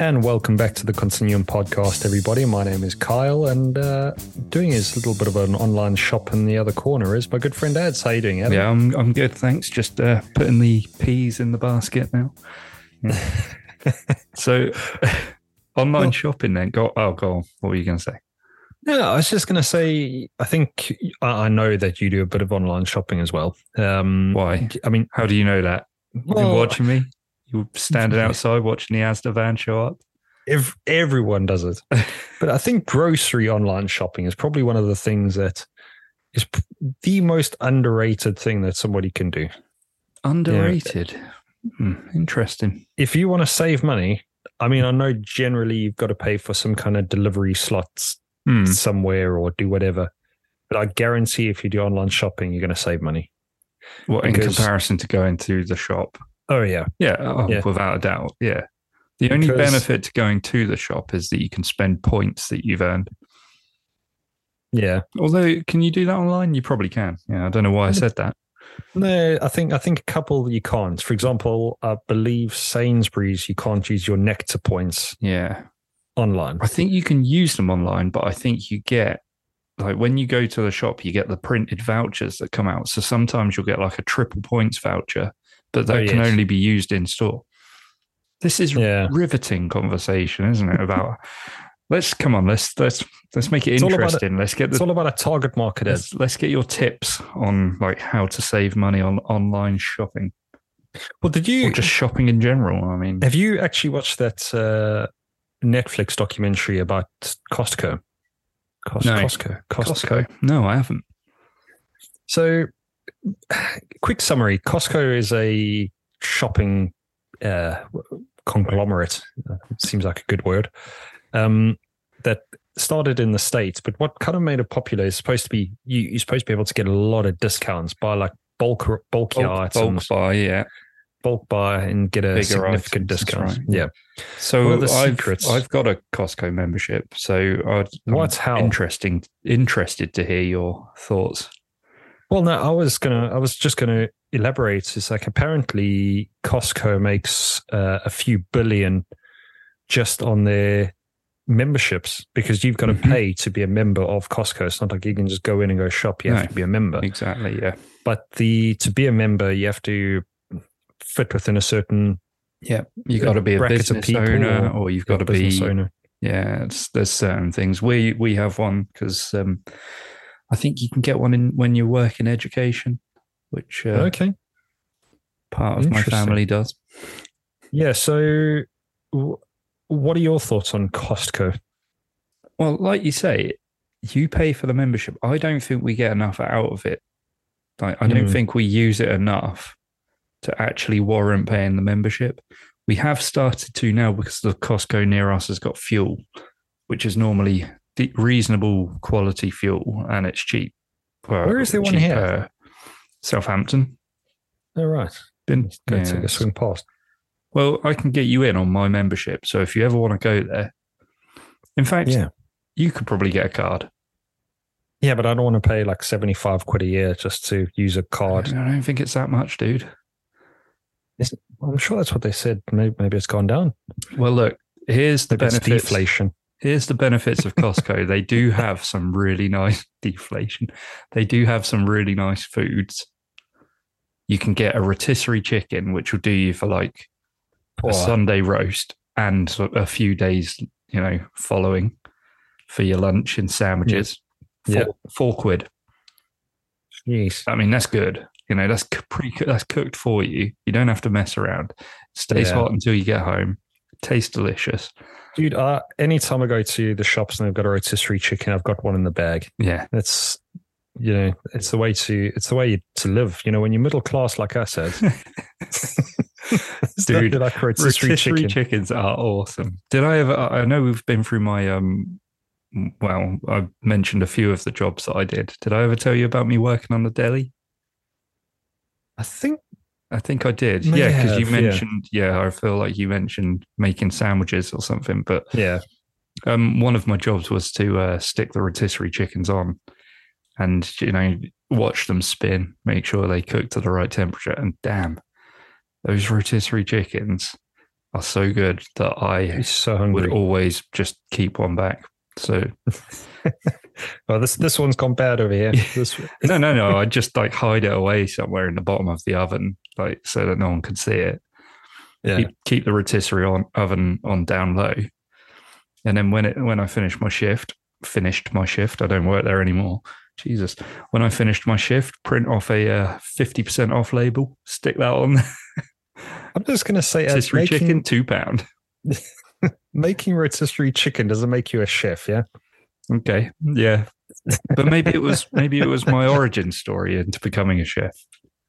And welcome back to the Continuum podcast, everybody. My name is Kyle, and uh, doing his little bit of an online shop in the other corner is my good friend Ads. How you doing, Adam? Yeah, I'm I'm good, thanks. Just uh, putting the peas in the basket now. Yeah. so, online well, shopping then. Go. Oh, go on. What were you going to say? Yeah, I was just going to say. I think I know that you do a bit of online shopping as well. Um, Why? I mean, how do you know that? You've well, been watching me. You were standing outside watching the Asda van show up. If everyone does it, but I think grocery online shopping is probably one of the things that is the most underrated thing that somebody can do. Underrated. Yeah. Hmm, interesting. If you want to save money, I mean, I know generally you've got to pay for some kind of delivery slots hmm. somewhere or do whatever, but I guarantee if you do online shopping, you're going to save money. What in comparison to going to the shop? Oh yeah, yeah, oh, yeah. without a doubt, yeah. The only because, benefit to going to the shop is that you can spend points that you've earned. Yeah. Although, can you do that online? You probably can. Yeah, I don't know why I said that. No, I think I think a couple you can't. For example, I believe Sainsbury's you can't use your Nectar points. Yeah. Online. I think you can use them online, but I think you get like when you go to the shop, you get the printed vouchers that come out. So sometimes you'll get like a triple points voucher but that oh, can only be used in store. This is yeah. riveting conversation, isn't it? About let's come on, let's let's let's make it it's interesting. A, let's get the, it's all about a target market. Let's, let's, get your tips on like how to save money on online shopping. Well, did you or just shopping in general? I mean, have you actually watched that uh, Netflix documentary about Costco? Cost, no. Costco, Costco. Costco. No, I haven't. So quick summary Costco is a shopping uh, conglomerate. It seems like a good word. Um, that started in the States, but what kind of made it popular is supposed to be you, you're supposed to be able to get a lot of discounts, by like bulk bulky bulk, items. Bulk buy, yeah. Bulk buy and get a Bigger significant items, discount. Right. Yeah. So I've, I've got a Costco membership. So I'd, what's how interesting interested to hear your thoughts. Well, no, I was gonna, I was just gonna elaborate. It's like apparently Costco makes uh, a few billion just on their memberships because you've got to mm-hmm. pay to be a member of Costco. It's not like you can just go in and go shop. You have no, to be a member. Exactly. Yeah. But the to be a member, you have to fit within a certain. Yeah, you got to be a business owner, or, or you've got to be. Owner. Yeah, there's certain things. We we have one because um, I think you can get one in when you work in education, which uh, okay part of my family does. Yeah. So, what are your thoughts on Costco? Well, like you say, you pay for the membership. I don't think we get enough out of it. Like, I don't mm. think we use it enough to actually warrant paying the membership. We have started to now because the Costco near us has got fuel, which is normally reasonable quality fuel and it's cheap. Where is the one here? Southampton. Oh, right. Been go yeah, take a swing past. Well, I can get you in on my membership. So if you ever want to go there, in fact, yeah. you could probably get a card. Yeah, but I don't want to pay like 75 quid a year just to use a card. I don't think it's that much, dude. I'm sure that's what they said. Maybe, maybe it's gone down. Well, look, here's the benefit. deflation. Here's the benefits of Costco. they do have some really nice deflation. They do have some really nice foods. You can get a rotisserie chicken, which will do you for like a Sunday roast and a few days, you know, following for your lunch and sandwiches. Yeah. Four, four quid. Jeez. I mean, that's good. You know, that's pre that's cooked for you. You don't have to mess around. It stays yeah. hot until you get home. Tastes delicious. Dude, uh, anytime I go to the shops and they've got a rotisserie chicken, I've got one in the bag. Yeah. That's you know, it's the way to it's the way to live. You know, when you're middle class like I said. Dude, like rotisserie, rotisserie chicken. chickens are awesome. Did I ever I know we've been through my um well, I mentioned a few of the jobs that I did. Did I ever tell you about me working on the deli? I think I think I did. Yeah, because you mentioned. Yeah. yeah. I feel like you mentioned making sandwiches or something. But yeah, um, one of my jobs was to uh, stick the rotisserie chickens on, and you know, watch them spin, make sure they cook to the right temperature. And damn, those rotisserie chickens. are so good that I so would always just keep one back. So well, this this one's gone bad over here. This, no, no, no. I just like hide it away somewhere in the bottom of the oven, like so that no one can see it. yeah. Keep, keep the rotisserie on oven on down low, and then when it when I finish my shift, finished my shift. I don't work there anymore. Jesus, when I finished my shift, print off a fifty percent off label, stick that on I'm just going to say, uh, rotisserie making, chicken, two pound. Making rotisserie chicken doesn't make you a chef, yeah? Okay, yeah, but maybe it was maybe it was my origin story into becoming a chef.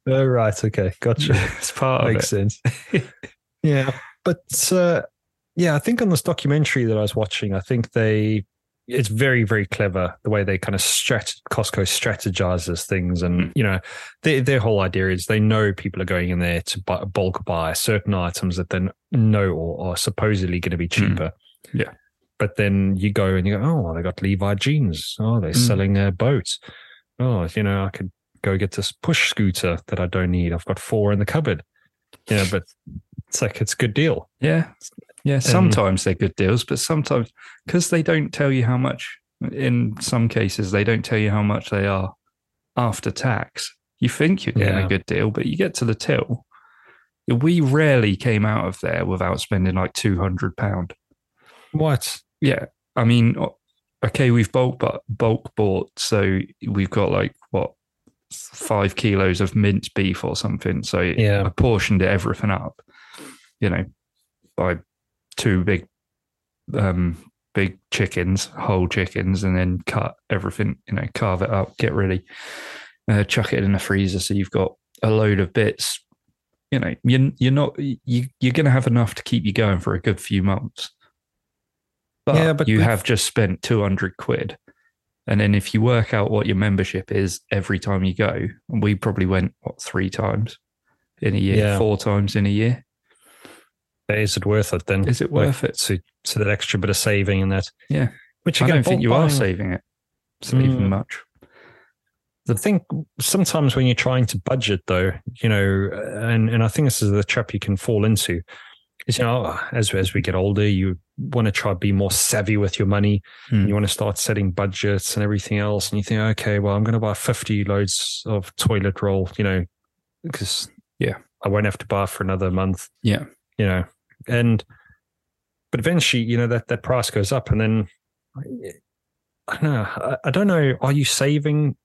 Oh, right. Okay. Gotcha. It's part of Makes sense. yeah. But uh, yeah, I think on this documentary that I was watching, I think they, it's very, very clever the way they kind of strat, Costco strategizes things. And, Mm. you know, their, their whole idea is they know people are going in there to buy, bulk buy certain items that they know or are supposedly going to be cheaper. Yeah. But then you go and you go, oh, well, they got Levi jeans. Oh, they're Mm. selling their boats. Oh, you know, I could go get this push scooter that I don't need. I've got four in the cupboard. Yeah, but it's like it's a good deal. Yeah. Yeah. Sometimes they're good deals, but sometimes because they don't tell you how much, in some cases, they don't tell you how much they are after tax. You think you're getting Yeah. a good deal, but you get to the till. We rarely came out of there without spending like £200. What? Yeah. I mean, okay, we've bulk, but bulk bought. So we've got like what, five kilos of minced beef or something. So Yeah. I portioned everything up, you know, by two big, um, big chickens, whole chickens, and then cut everything, you know, carve it up, get ready, uh, chuck it in the freezer. So you've got a load of bits. You know, you're, you're not, you, you're going to have enough to keep you going for a good few months. But, Yeah, but you have just spent 200 quid. And then if you work out what your membership is every time you go, and we probably went, what, three times in a year, Yeah. four times in a year. Is it worth it then? Is it Like, worth it? So, so that extra bit of saving and that. Yeah. Which I again, don't think you are saving it. It's not even Mm. much. The thing sometimes when you're trying to budget, though, you know, and and I think this is the trap you can fall into, is you know, as as we get older, you want to try to be more savvy with your money. Hmm. You want to start setting budgets and everything else, and you think, okay, well, I'm going to buy 50 loads of toilet roll, you know, because Yeah. I won't have to buy for another month. Yeah. you know, and but eventually, you know, that that price goes up, and then I don't know. I, don't know. Are you saving?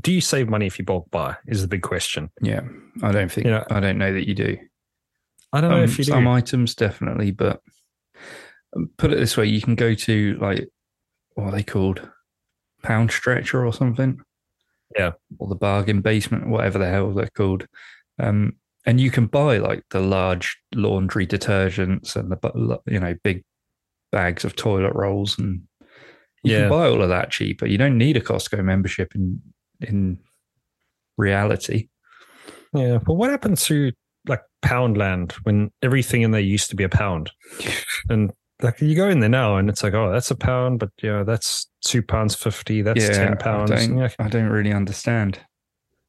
Do you save money if you bulk buy? Is the big question. Yeah. I don't think, Yeah. I don't know that you do. I don't know Um, if you do. some items definitely, but um, put it this way: you can go to like what are they called, Poundstretcher or something, Yeah. or the bargain basement, whatever the hell they're called, um, and you can buy like the large laundry detergents and the you know big bags of toilet rolls, and you Yeah. can buy all of that cheaper. You don't need a Costco membership in in reality. yeah, but what happened to like Poundland when everything in there used to be a pound, and like you go in there now and it's like, oh, that's a pound, but you know, that's two pounds fifty. That's ten pounds. I don't, Yeah, I don't really understand.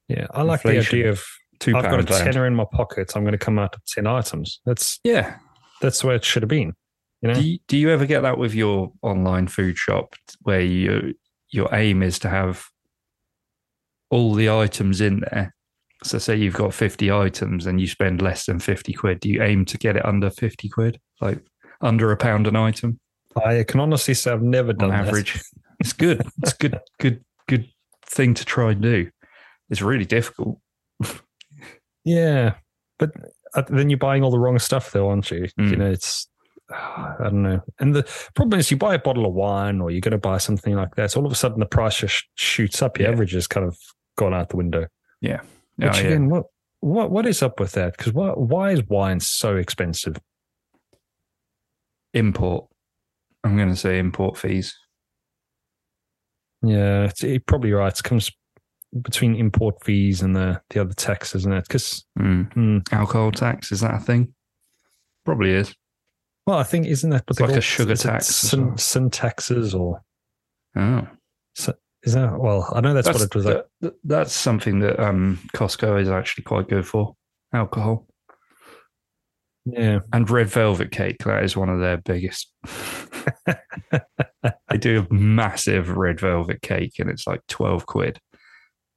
yeah, I like Inflation. the idea of Two I've got a tenner in my pocket. I'm going to come out with ten items. That's Yeah. that's where it should have been. You know, Do you, do you ever get that with your online food shop where you your aim is to have all the items in there? So say you've got 50 items and you spend less than 50 quid. Do you aim to get it under 50 quid? Like under a pound an item I can honestly say I've never on done that. average? It's good. It's good, good, good thing to try and do. It's really difficult. Yeah, but uh, then you're buying all the wrong stuff, though, aren't you? You Mm. know, it's I don't know. And the problem is, you buy a bottle of wine or you're going to buy something like that. So all of a sudden, the price just shoots up. Your Yeah. average has kind of gone out the window. Yeah. Which Oh, yeah. again, what what what is up with that? Because why why is wine so expensive? Import. I'm going to say import fees. Yeah, it's, you're probably right. It comes between import fees and the the other tax, isn't it? Because Mm. Alcohol tax, is that a thing? Probably is. well, I think isn't that what like call- a sugar tax Sin, well. sin taxes or Oh. is that? Well, I know that's, what it was. that- that- that's something that um, Costco is actually quite good for. Alcohol. Yeah. And red velvet cake, that is one of their biggest. they do a massive red velvet cake and it's like 12 quid,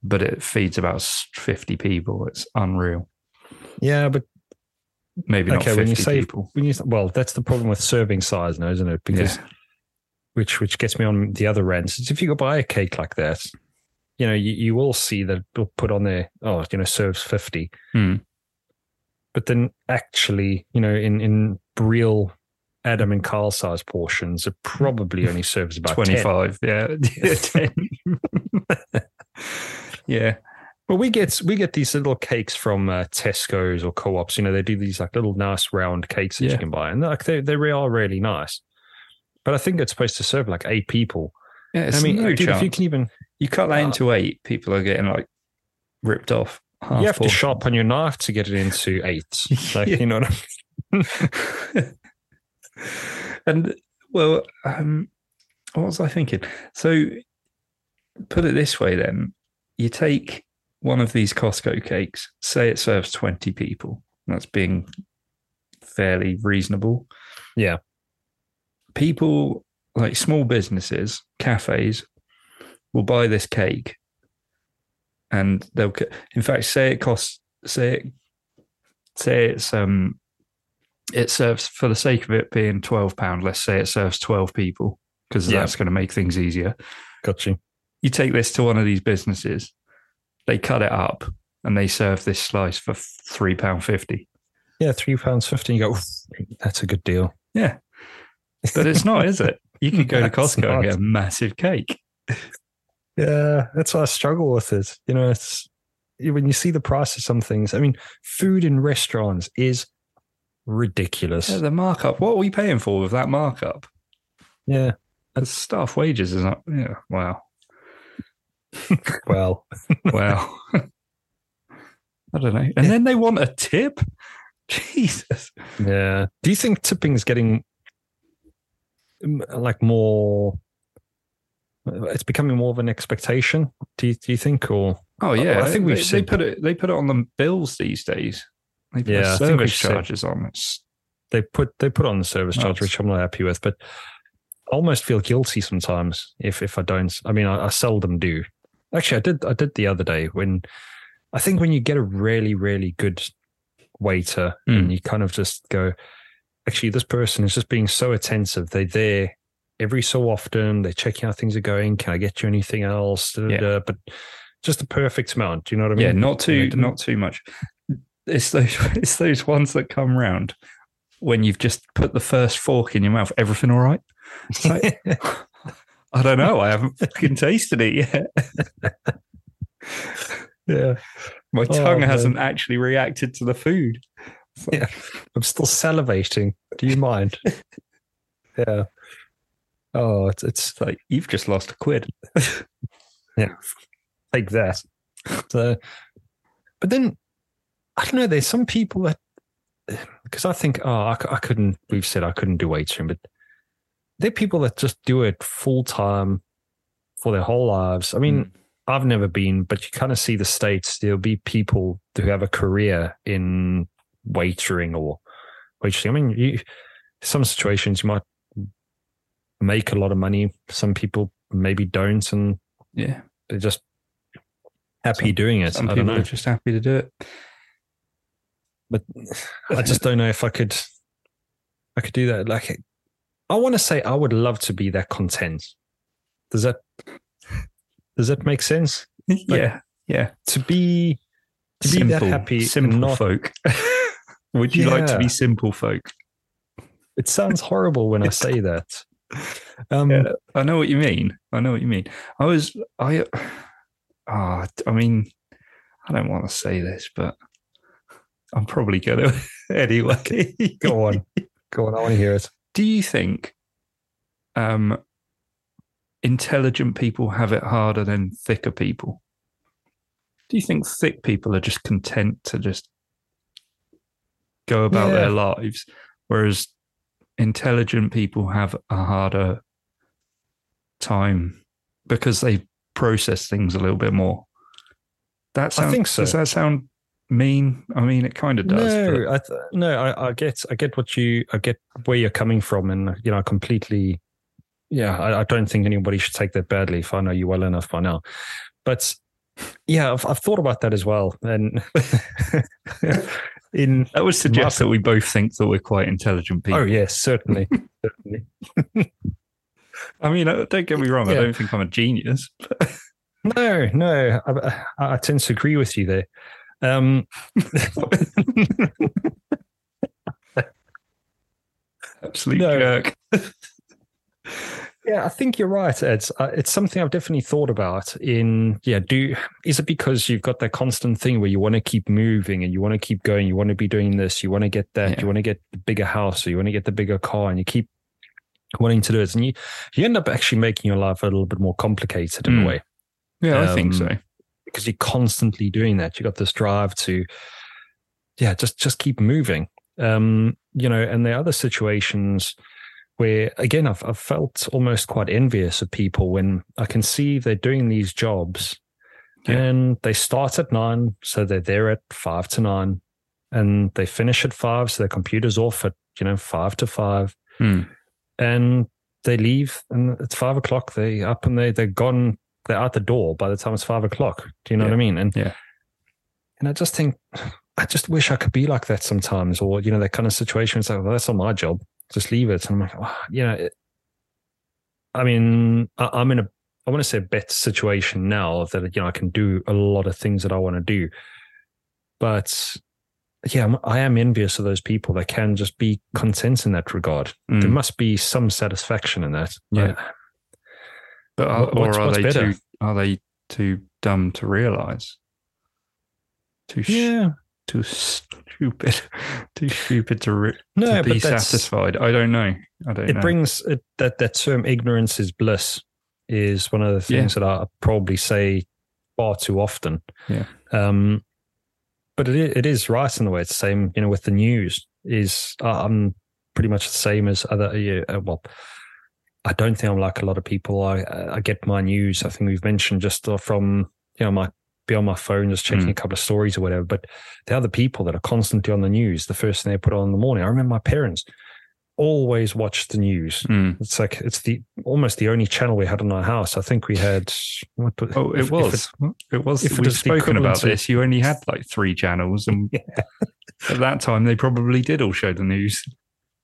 but it feeds about 50 people. It's unreal. Yeah, but Maybe not okay, 50 when you say people. when you well, that's the problem with serving size now, isn't it? Because Yeah. which which gets me on the other end. Is if you go buy a cake like that, you know, you, you will see that it'll put on there, oh, you know, serves fifty. Hmm. But then actually, you know, in in real Adam and Carl size portions, it probably only serves about 25. Yeah. Yeah, 10. yeah. Well, we get we get these little cakes from uh, Tesco's or co-ops. You know, they do these like little nice round cakes that Yeah. you can buy, and like they they are really nice. But I think it's supposed to serve like eight people. Yeah. It's I mean, no dude, if you can even You cut that Uh, into eight, people are getting like ripped off. you have to sharpen your knife to get it into eight. Like, Yeah. You know what I mean? and well, um, what was I thinking? So, put it this way: then you take one of these Costco cakes. Say it serves twenty people. That's being fairly reasonable. Yeah. People like small businesses, cafes, will buy this cake, and they'll. In fact, say it costs. Say it. Say it's um it serves for the sake of it being 12 pound let's say it serves 12 people because Yeah. that's going to make things easier Got you. take this to one of these businesses they cut it up and they serve this slice for three pound 50 Yeah, three pounds fifty. You go, that's a good deal. yeah but it's not is it you could go to costco and get a massive cake Yeah, that's why I struggle with it. You know, it's when you see the price of some things. I mean, food in restaurants is ridiculous. yeah, the markup what are we paying for with that markup Yeah. the staff wages is not yeah wow Well, well, i don't know and then they want a tip jesus yeah. Do you think tipping is getting like more? It's becoming more of an expectation. Do you, do you think, or Oh yeah, I think we've they, they put it. They put it on the bills these days. They put Yeah, service seen- charges on. It's they put they put on the service charge, which I'm not happy with. But I almost feel guilty sometimes if if I don't. I mean, I, I seldom do. Actually, I did. I did the other day when I think when you get a really really good waiter Mm. and you kind of just go, actually, this person is just being so attentive. They're there every so often. They're checking how things are going. Can I get you anything else? Yeah. But just the perfect amount. Do you know what I mean? yeah, not too not too much. It's those it's those ones that come round when you've just put the first fork in your mouth. Everything all right? Like, I don't know. I haven't fucking tasted it yet. yeah. My Oh, tongue man. hasn't actually reacted to the food. Like, Yeah. I'm still salivating. Do you mind? yeah. Oh, it's it's like you've just lost a quid. Yeah, like that. So, but then I don't know. There's some people that because I think oh I, I couldn't. We've said I couldn't do waitering, but there are people that just do it full time for their whole lives. I mean, mm. I've never been, but you kind of see the states. There'll be people who have a career in waitering or waitressing. I mean, you, some situations you might make a lot of money. Some people maybe don't, and yeah, they're just happy Some- doing it. some I don't people know, are just happy to do it. but I just don't know if I could. I could do that. Like, I want to say I would love to be that content. Does that does that make sense? yeah, yeah. To be to be that simple, happy, simple not folk. Would you like to be simple folk? It sounds horrible when I say that. Um, Yeah, I know what you mean. I know what you mean. I was, I, ah, I mean, I don't want to say this, but I'm probably going to anyway. Go on, go on. I want to hear it. Do you think um, intelligent people have it harder than thicker people? Do you think thick people are just content to just go about Yeah. their lives, whereas intelligent people have a harder time because they process things a little bit more? That I sounds, think so. Does that sound mean? I mean, it kind of does. No, I th- no, I, I, get, I get what you, I get where you're coming from, and you know, I completely, yeah, I, I, don't think anybody should take that badly. If I know you well enough by now, but yeah, I've, I've thought about that as well, and in that would suggest that we both think that we're quite intelligent people. Oh yes, certainly, certainly. I mean, uh, don't get me wrong. Yeah. I don't think I'm a genius. no, no, I, I, tend to agree with you there. Um, Absolute no. jerk. Yeah, I think you're right, Ed. Uh, it's something I've definitely thought about. In yeah, do is it because you've got that constant thing where you want to keep moving and you want to keep going, you want to be doing this, you want to get that, yeah. you want to get the bigger house or you want to get the bigger car, and you keep wanting to do it, and you you end up actually making your life a little bit more complicated in mm. a way. Yeah, um, I think so. Because you're constantly doing that. You got this drive to, yeah, just just keep moving. Um, you know, and there are other situations where again I've, I've felt almost quite envious of people when I can see they're doing these jobs yeah. and they start at nine, so they're there at five to nine, and they finish at five, so their computer's off at you know five to five, hmm. and they leave, and it's five o'clock. They up and they they're gone. They're out the door by the time it's five o'clock. Do you know yeah. what I mean? And yeah, and I just think I just wish I could be like that sometimes, or you know, that kind of situation. It's like, well, that's not my job just leave it. And I'm like, oh, you know, it, I mean, I, am in a, I want to say a better situation now that, you know, I can do a lot of things that I want to do. But yeah, I'm, I am envious of those people that can just be content in that regard. Mm. There must be some satisfaction in that. Yeah. But, are, or are they better? too, are they too dumb to realize? Too sh- yeah too stupid, too stupid to, re- no, to be satisfied. I don't know. I don't. It know. brings it, that that term "ignorance is bliss" is one of the things yeah. that I probably say far too often. Yeah. Um, but it it is right in the way. It's the same, you know, with the news. Is uh, I'm pretty much the same as other. Yeah, uh, well, I don't think I'm like a lot of people. I I get my news. I think we've mentioned just from you know my be on my phone just checking mm. a couple of stories or whatever. But the other people that are constantly on the news, the first thing they put on in the morning. I remember my parents always watched the news. Mm. It's like it's the almost the only channel we had in our house. I think we had. What, oh, it if, was. If it, it, was. If we've spoken about this, you only had like three channels, and yeah. at that time they probably did all show the news.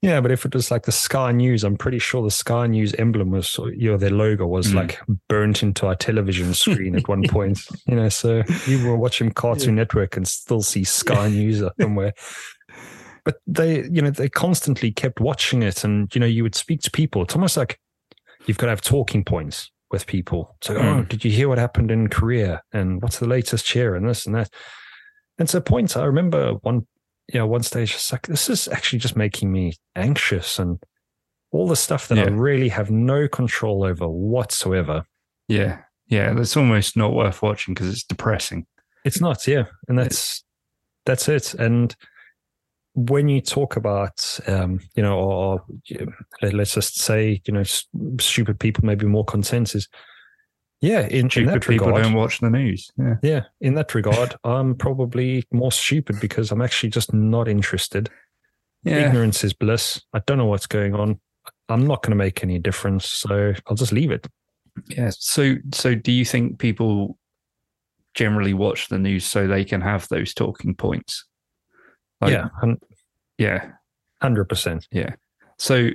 Yeah, but if it was like the Sky News, I'm pretty sure the Sky News emblem was, you know, their logo was mm. like burnt into our television screen at one point. You know, so you were watching Cartoon yeah. Network and still see Sky News somewhere. But they, you know, they constantly kept watching it, and you know, you would speak to people. It's almost like you've got to have talking points with people. So, mm. oh, did you hear what happened in Korea? And what's the latest here? And this and that. And so, points. I remember one you know, one stage, it's like, this is actually just making me anxious and all the stuff that yeah. I really have no control over whatsoever. Yeah. Yeah. That's almost not worth watching because it's depressing. It's not. Yeah. And that's, that's it. And when you talk about, um, you know, or let's just say, you know, stupid people maybe more content is yeah, in, stupid in that people regard, don't watch the news. Yeah, yeah. In that regard, I'm probably more stupid because I'm actually just not interested. Yeah. Ignorance is bliss. I don't know what's going on. I'm not going to make any difference, so I'll just leave it. Yeah. So, so do you think people generally watch the news so they can have those talking points? Like, yeah. yeah. Hundred percent. Yeah. So,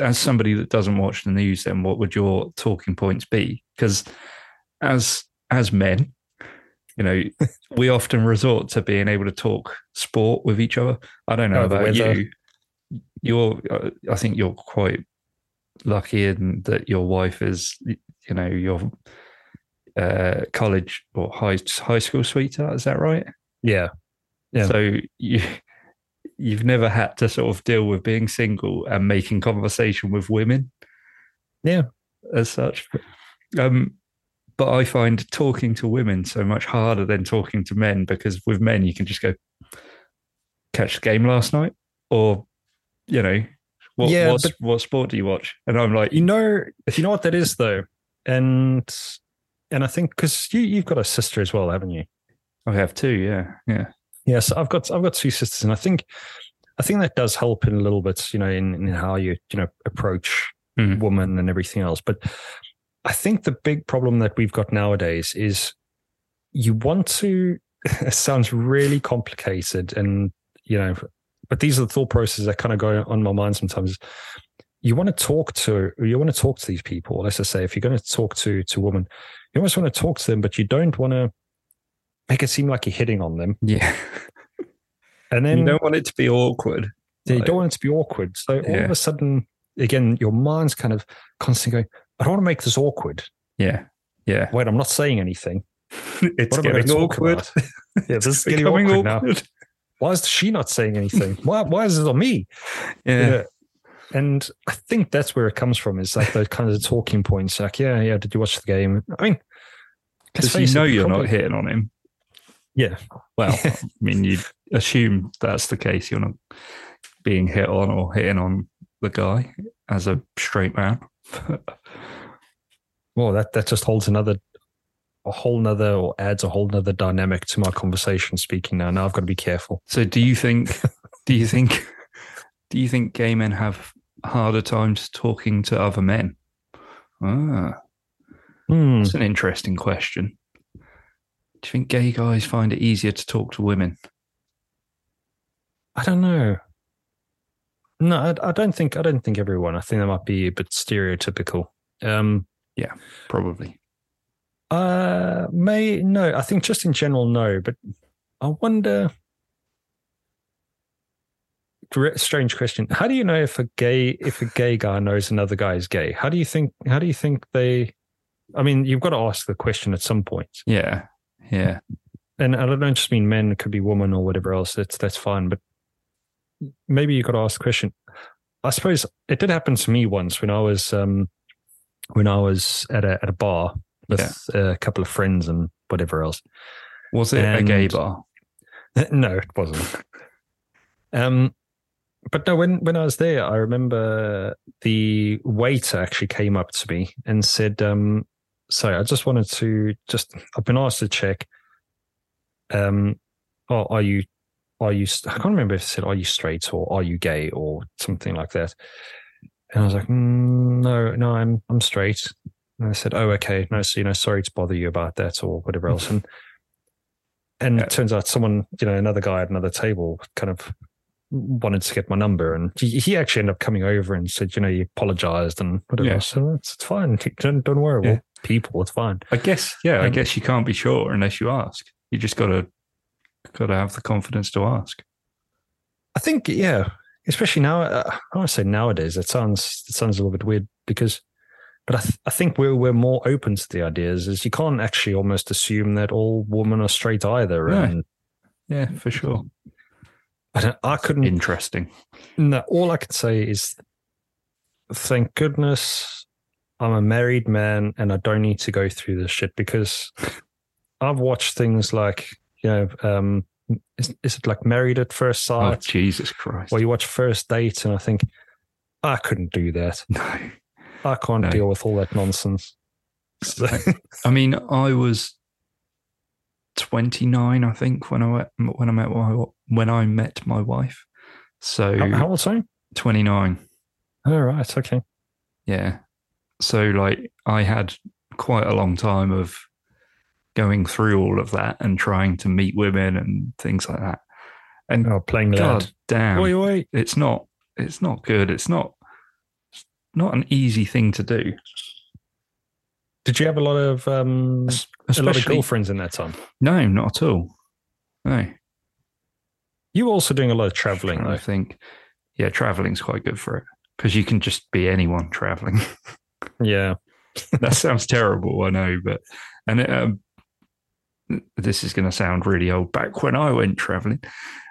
as somebody that doesn't watch the news, then what would your talking points be? Because as as men, you know, we often resort to being able to talk sport with each other. I don't know oh, about you. You're, uh, I think you're quite lucky in that your wife is, you know, your uh, college or high high school sweetheart. Is that right? Yeah. Yeah. So you you've never had to sort of deal with being single and making conversation with women. Yeah, as such. Um, but I find talking to women so much harder than talking to men because with men you can just go catch the game last night or you know what yeah, what, what sport do you watch? And I'm like, you know, you know what that is though, and and I think because you you've got a sister as well, haven't you? I have two. Yeah, yeah. Yes, I've got I've got two sisters, and I think I think that does help in a little bit, you know, in, in how you you know approach Mhm. woman and everything else. But I think the big problem that we've got nowadays is you want to. It sounds really complicated, and you know, but these are the thought processes that kind of go on my mind sometimes. You want to talk to you want to talk to these people. Let's just say if you're going to talk to to women, you almost want to talk to them, but you don't want to make it seem like you're hitting on them. Yeah. And then you don't want it to be awkward. Yeah, you don't want it to be awkward. So all of a sudden, again, your mind's kind of constantly going, I don't want to make this awkward. Yeah. Yeah. Wait, I'm not saying anything. It's What am I going getting awkward. Yeah, this is getting Becoming awkward, now. Why is she not saying anything? Why, why is it on me? Yeah. And I think that's where it comes from is like the kind of the talking points. Like, yeah, yeah, did you watch the game? I mean, Because you know it, you're probably- not hitting on him. Yeah. Well, I mean, you assume that's the case. You're not being hit on or hitting on the guy as a straight man. Well, that, that just holds another, a whole nother, or adds a whole nother dynamic to my conversation speaking now. Now I've got to be careful. so, do you think? Do you think? Do you think gay men have harder times talking to other men? Ah, Hmm. that's an interesting question. Do you think gay guys find it easier to talk to women? I don't know. No, I, I don't think I don't think everyone. I think that might be a bit stereotypical. Um, yeah, Probably. uh, may no. I think just in general, no. But I wonder. Strange question. How do you know if a gay if a gay guy knows another guy is gay? How do you think? How do you think they? I mean, you've got to ask the question at some point. Yeah. Yeah. and I don't just mean men, it could be woman or whatever else. That's that's fine. But maybe you got to ask the question. I suppose it did happen to me once when I was um when I was at a at a bar with a couple of friends and whatever else. Was it a gay bar? no, it wasn't. um, but no, when when I was there, I remember the waiter actually came up to me and said, um, "Sorry, I just wanted to just I've been asked to check. Um, oh, are you are you? I can't remember if it said are you straight or are you gay or something like that." And I was like, mm, "No, no, I'm I'm straight." And I said, "Oh, okay, no, so you know, sorry to bother you about that or whatever else." And and Yeah. it turns out someone, you know, another guy at another table kind of wanted to get my number. And he, he actually ended up coming over and said, you know, he apologized and whatever. Yeah. So it's, it's fine. Don't, don't worry. Yeah. We're people. It's fine. I guess, yeah, I Um, guess you can't be sure unless you ask. You just gotta gotta have the confidence to ask. I think, yeah, especially now, uh, I want to say nowadays, it sounds, it sounds a little bit weird because, but I, th- I think we're, we're more open to the ideas is you can't actually almost assume that all women are straight either. No. And Yeah, for sure. I, I couldn't, Interesting. No, all I can say is thank goodness I'm a married man and I don't need to go through this shit because I've watched things like, you know, um, is, is it like Married at First Oh Sight? Jesus Christ. Well, you watch First Date and I think, I couldn't do that. no. I can't No. deal with all that nonsense. So, I mean, I was 29, I think, when I met, when I met my when I met my wife. So how, how old are you? 29. All right. Okay. Yeah. So like I had quite a long time of going through all of that and trying to meet women and things like that. And Oh, playing the God lad. damn, Oi, oi. it's not it's not good. It's not it's not an easy thing to do. Did you have a lot of um, a lot of girlfriends in that time? no, not at all. No, You were also doing a lot of traveling, I though. think yeah, traveling's quite good for it because you can just be anyone traveling. Yeah. that sounds terrible, I know, but and it, um, this is going to sound really old. Back when I went traveling,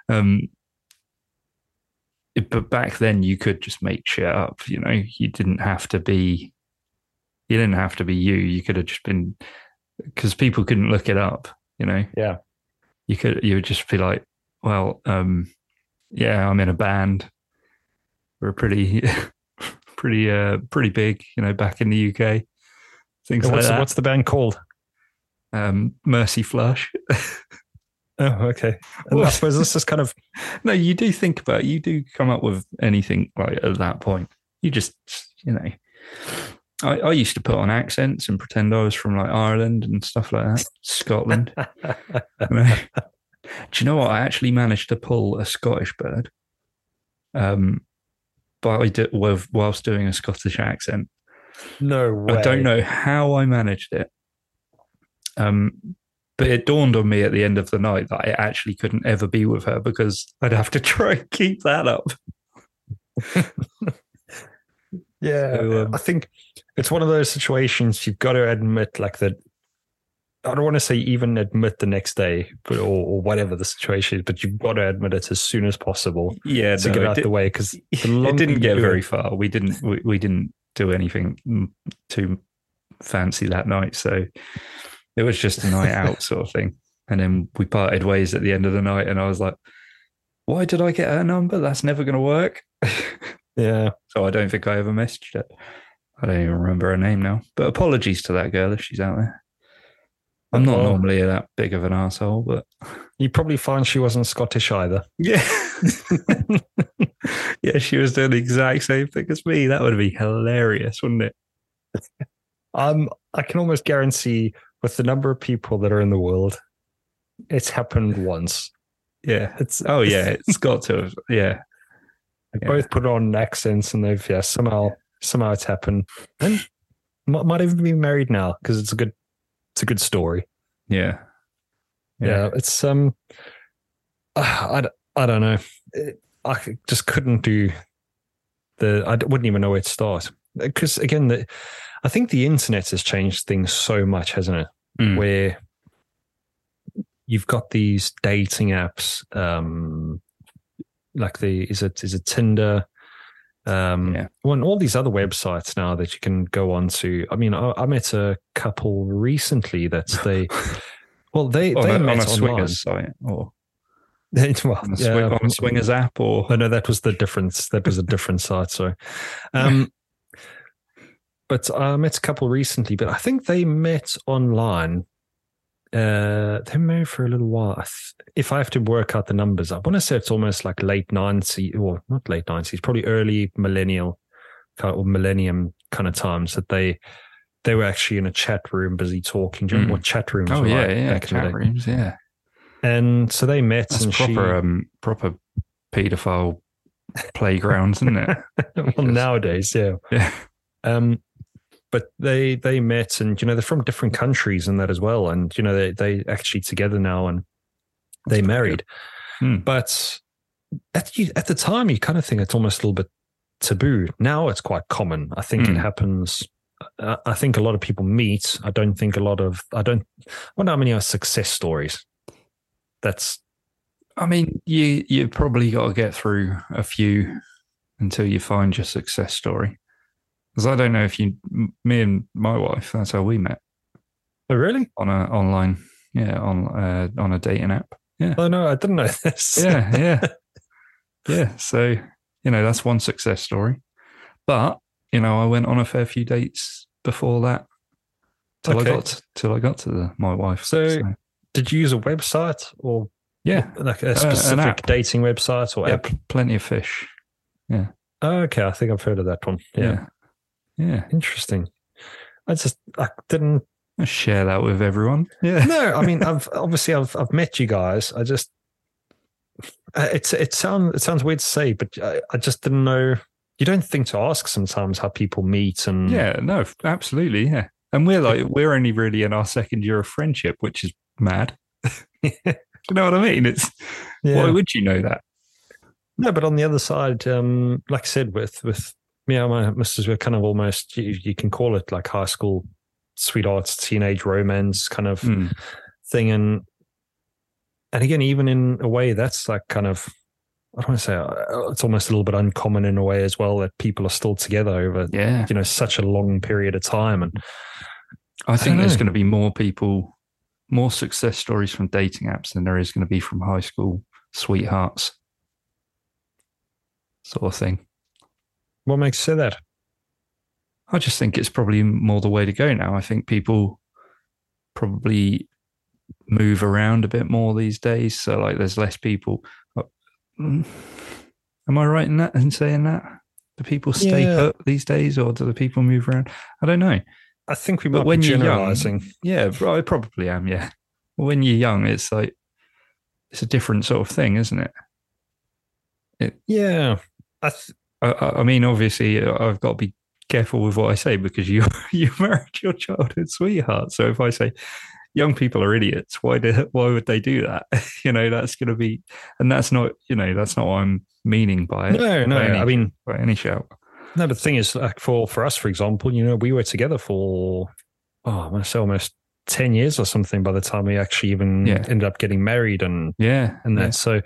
um, it- but back then you could just make shit up. You know, you didn't have to be. You didn't have to be you. You could have just been because people couldn't look it up. You know, Yeah. you could you would just be like, well, um, yeah, I'm in a band. We're pretty, pretty, uh, pretty big. You know, back in the UK, things like What's, that. what's the band called? um, Mercy Flush. Oh, okay. And I suppose this is kind of no. You do think about. It. You do come up with anything like at that point. You just, you know. I, I used to put on accents and pretend I was from like Ireland and stuff like that, Scotland. Do you know what? I actually managed to pull a Scottish bird, um, by whilst doing a Scottish accent. No way. I don't know how I managed it. Um, but it dawned on me at the end of the night that I actually couldn't ever be with her because I'd have to try and keep that up. yeah, so, um, I think it's one of those situations you've got to admit, like that. I don't want to say even admit the next day, but or, or whatever the situation is, but you've got to admit it as soon as possible. Yeah, to no, get out did, the way because it didn't get very far. We didn't. We, we didn't do anything too fancy that night, so it was just a night out sort of thing. And then we parted ways at the end of the night, and I was like, "Why did I get her number? That's never going to work." yeah. So I don't think I ever messaged it. I don't even remember her name now. But apologies to that girl if she's out there. I'm not well, normally that big of an asshole, but you probably find she wasn't Scottish either. Yeah. yeah, she was doing the exact same thing as me. That would be hilarious, wouldn't it? Um, I can almost guarantee with the number of people that are in the world, it's happened once. Yeah. It's oh yeah, it's got to have yeah. They yeah. both put on accents and they've yeah, somehow somehow it's happened. And might, might even be married now because it's a good it's a good story. Yeah. Yeah, yeah it's um I, I don't know. I just couldn't do the I wouldn't even know where to start because again the I think the internet has changed things so much, hasn't it? Mm. Where you've got these dating apps, um, like the is it is it Tinder, um, yeah. well, and all these other websites now that you can go on to. I mean, I, I met a couple recently that they, well, they they a, met on a swingers site or. well, on, a swing, yeah, on a swingers app, or oh, no, that was the difference. That was a different site. So, um, but I met a couple recently, but I think they met online. Uh, they married for a little while. If I have to work out the numbers, I want to say it's almost like late 90s, or not late 90s, probably early millennial or millennium kind of times that they they were actually in a chat room busy talking. Do you mm. what chat rooms oh, were yeah, like yeah, chat rooms, yeah. And so they met That's and proper, she, um, proper pedophile playgrounds, isn't it? well, nowadays, yeah. Yeah. Um, but they they met and you know they're from different countries and that as well. And you know they they actually together now and they married. hmm. but at you, at the time you kind of think it's almost a little bit taboo. Now it's quite common. I think hmm. it happens uh, i think a lot of people meet. I don't think a lot of i don't i wonder how many are success stories. That's i mean you you probably got to get through a few until you find your success story because I don't know if you, me and my wife, that's how we met. Oh, really? On a online, yeah, on uh, on a dating app. Yeah. Oh no, I didn't know this. yeah, yeah, yeah. So you know that's one success story, but you know I went on a fair few dates before that till okay. I got to, till I got to the, my wife. So, so, did you use a website or yeah, like a specific uh, dating website or yeah, app? Plenty of fish. Yeah. Oh, okay, I think I've heard of that one. Yeah. yeah. Yeah. Interesting. I just I didn't I share that with everyone. Yeah. No, I mean I've obviously I've I've met you guys. I just uh, it's it sounds it sounds weird to say, but I, I just didn't know. You don't think to ask sometimes how people meet and yeah, no, absolutely, yeah. And we're like we're only really in our second year of friendship, which is mad. you know what I mean? It's yeah. why would you know that? No, but on the other side, um, like I said, with with yeah, my missus were kind of almost you, you, can call it like high school sweethearts, teenage romance kind of mm. thing, and and again, even in a way, that's like kind of I don't want to say uh, it's almost a little bit uncommon in a way as well that people are still together over yeah you know such a long period of time, and I think I there's going to be more people, more success stories from dating apps than there is going to be from high school sweethearts, sort of thing. What makes you say that? I just think it's probably more the way to go now. I think people probably move around a bit more these days. So like there's less people. Mm, am I right in that and saying that? Do people stay Yeah. put these days, or do the people move around? I don't know. I think we But might when be you're young- Yeah, I probably am. Yeah, when you're young, it's like it's a different sort of thing, isn't it? Yeah. I th- I, I mean, obviously, uh, I've got to be careful with what I say because you you married your childhood sweetheart. So if I say young people are idiots, why do, why would they do that? you know, that's going to be, and that's not you know that's not what I'm meaning by it. no, no. any, I mean, by any shout. no, the thing is, like for, for us, for example, you know, we were together for, oh, I want to say almost 10 years or something by the time we actually even Yeah. ended up getting married and, Yeah, and that. yeah, So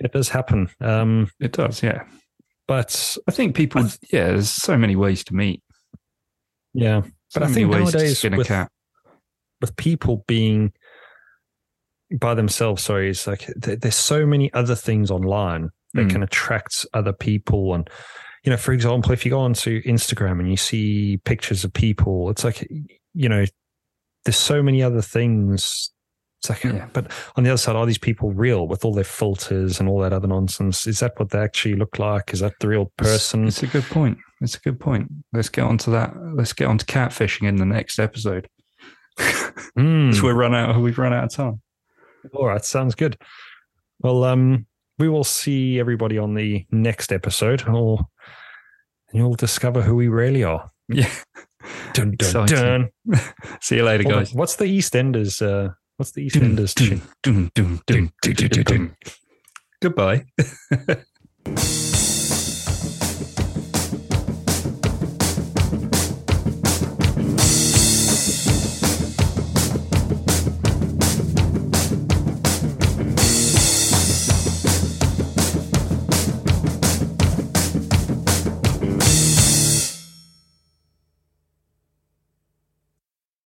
it does happen. Um, it does. Yeah, but I think people. I th- yeah, there's so many ways to meet. yeah, So But I think nowadays with- cat. with people being by themselves, sorry, it's like th- there's so many other things online that Mm. can attract other people. And, you know, for example, if you go onto Instagram and you see pictures of people, it's like, you know, there's so many other things. It's like, Yeah. but on the other side, are these people real with all their filters and all that other nonsense? Is that what they actually look like? Is that the real person? It's, a good point. It's a good point. Let's get on to that. Let's get on to catfishing in the next episode. Because we're run out. We've run out of time. All right, sounds good. Well, um, we will see everybody on the next episode, or and you'll discover who we really are. Yeah. Dun, dun, Exciting. dun. See you later, guys. What's the EastEnders? Uh, what's the EastEnders tune? Goodbye.